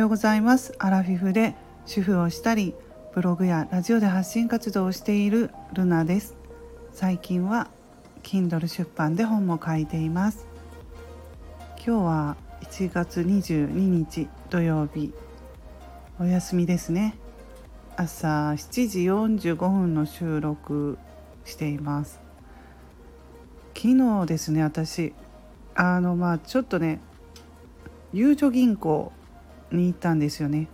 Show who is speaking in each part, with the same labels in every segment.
Speaker 1: ようございます。アラフィフで主婦をしたりブログやラジオで発信活動をしているルナです。最近は Kindle 出版で本も書いています。今日は1月22日土曜日。お休みですね。朝7時45分の収録しています。昨日ですね私。あのまあちょっとねゆうちょ銀行に行ったんですよね。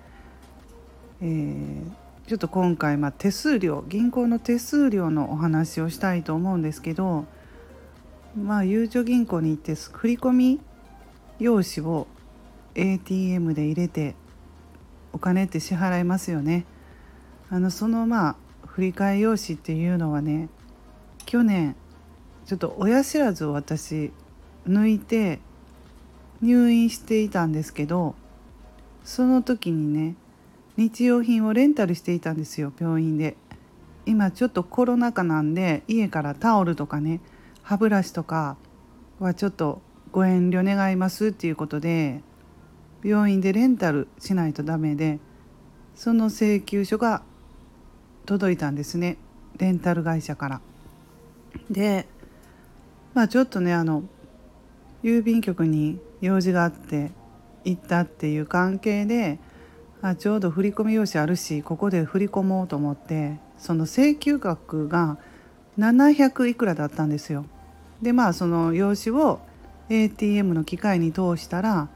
Speaker 1: えー、ちょっと今回、まあ、手数料銀行の手数料のお話をしたいと思うんですけどまあゆうちょ銀行に行って振り込み用紙を ATM で入れてお金って支払いますよね。あのそのまあ振り替え用紙っていうのはね去年ちょっと親知らずを私抜いて入院していたんですけどその時にね日用品をレンタルしていたんですよ病院で今ちょっとコロナ禍なんで家からタオルとかね歯ブラシとかはちょっとご遠慮願いますっていうことで病院でレンタルしないとダメでその請求書が届いたんですねレンタル会社から。でまあちょっとねあの郵便局に用事があって行ったっていう関係であちょうど振込用紙あるしここで振り込もうと思ってその請求額が700いくらだったんですよ。でまあその用紙を ATM の機械に通したら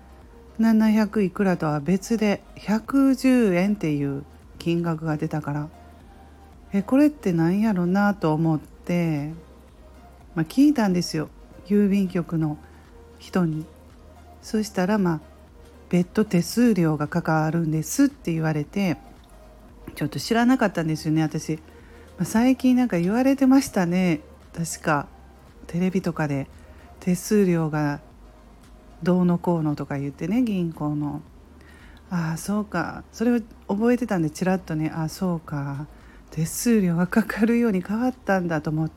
Speaker 1: 700いくらとは別で110円っていう金額が出たからえこれって何やろなと思って、まあ、聞いたんですよ郵便局の人に。そしたらまあ別途手数料がかかるんですって言われてちょっと知らなかったんですよね私、まあ、最近なんか言われてましたね。確かテレビとかで手数料がどうのこうのとか言ってね銀行の。ああそうか。それを覚えてたんでちらっとねああそうか。手数料がかかるように変わったんだと思っ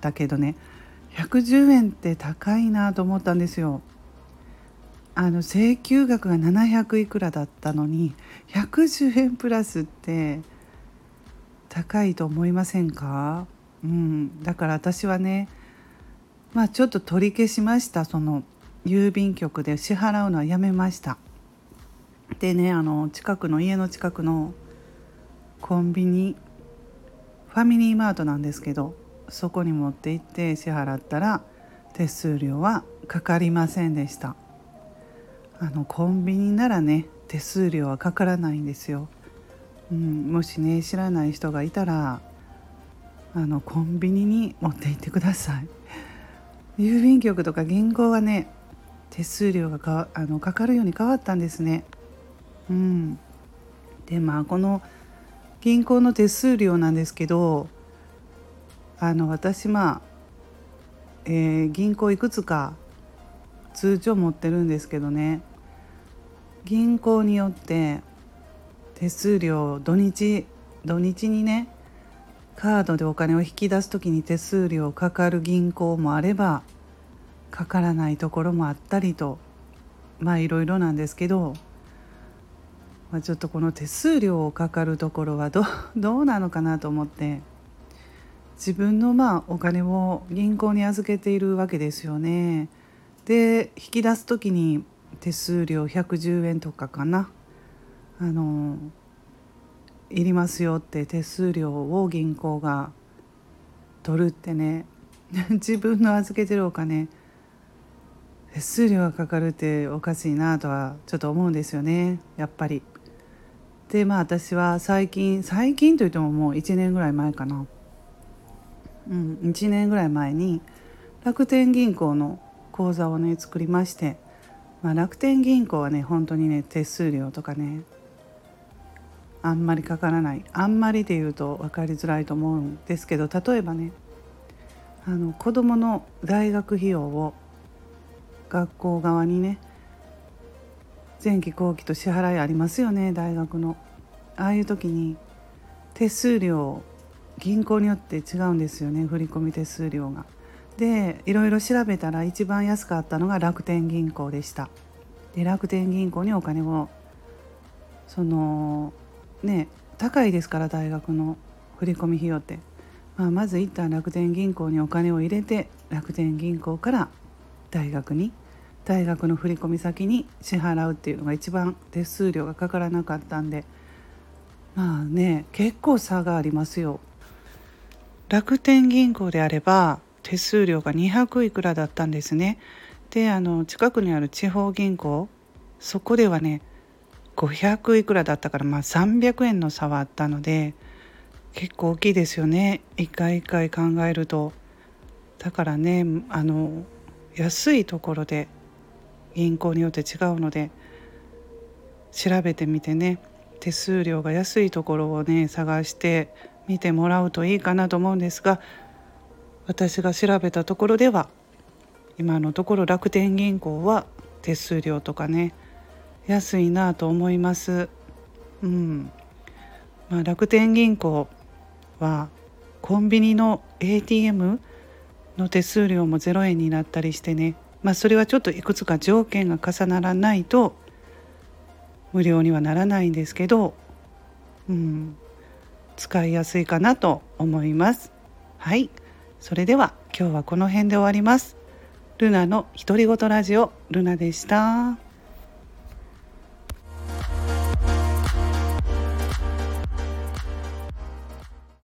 Speaker 1: たけどね110円って高いなと思ったんですよ。あの請求額が700いくらだったのに110円プラスって高いと思いませんか、うん、だから私はねまあちょっと取り消しました。その郵便局で。支払うのはやめました。でねあの近くの家の近くのコンビニファミリーマートなんですけどそこに持って行って支払ったら手数料はかかりませんでした。あのコンビニならね手数料はかからないんですよ、うん、もしね知らない人がいたらあのコンビニに持って行ってください。郵便局とか銀行はね手数料がかあのかかるように変わったんですね。うん。でまあこの銀行の手数料なんですけどあの私まあ、えー、銀行いくつか通帳持ってるんですけどね。銀行によって手数料土日土日にねカードでお金を引き出す時に手数料かかる銀行もあればかからないところもあったりとまあいろいろなんですけど、まあ、ちょっとこの手数料をかかるところはど どうなのかなと思って自分のまあお金を銀行に預けているわけですよね。で引き出す時に手数料110円とかかな。あのいりますよって手数料を銀行が取るってね。自分の預けてるお金手数料がかかるっておかしいなとはちょっと思うんですよね。やっぱり。でまあ私は最近最近といってももう1年ぐらい前かな。うん1年ぐらい前に楽天銀行の口座をね作りまして。まあ、楽天銀行はね本当にね手数料とかねあんまりかからないあんまりで言うと分かりづらいと思うんですけど例えばねあの子どもの大学費用を学校側にね前期後期と支払いありますよね大学のああいう時に手数料銀行によって違うんですよね振込手数料が。でいろいろ調べたら一番安かったのが楽天銀行でした。で楽天銀行にお金をそのね高いですから大学の振込費用って、まあ、まず一旦楽天銀行にお金を入れて楽天銀行から大学に大学の振込先に支払うっていうのが一番手数料がかからなかったんで。まあね結構差がありますよ。楽天銀行であれば手数料が200いくらだったんですね。であの近くにある地方銀行そこではね500いくらだったからまあ300円の差はあったので結構大きいですよね一回一回考えると。だからねあの安いところで銀行によって違うので調べてみてね手数料が安いところをね探してみてもらうといいかなと思うんですが私が調べたところでは今のところ楽天銀行は手数料とかね安いなと思います。うんまあ、楽天銀行はコンビニの ATM の手数料も0円になったりしてねまあそれはちょっといくつか条件が重ならないと無料にはならないんですけど、うん、使いやすいかなと思います。はいそれでは今日はこの辺で終わります。ルナの独り言ラジオルナでした。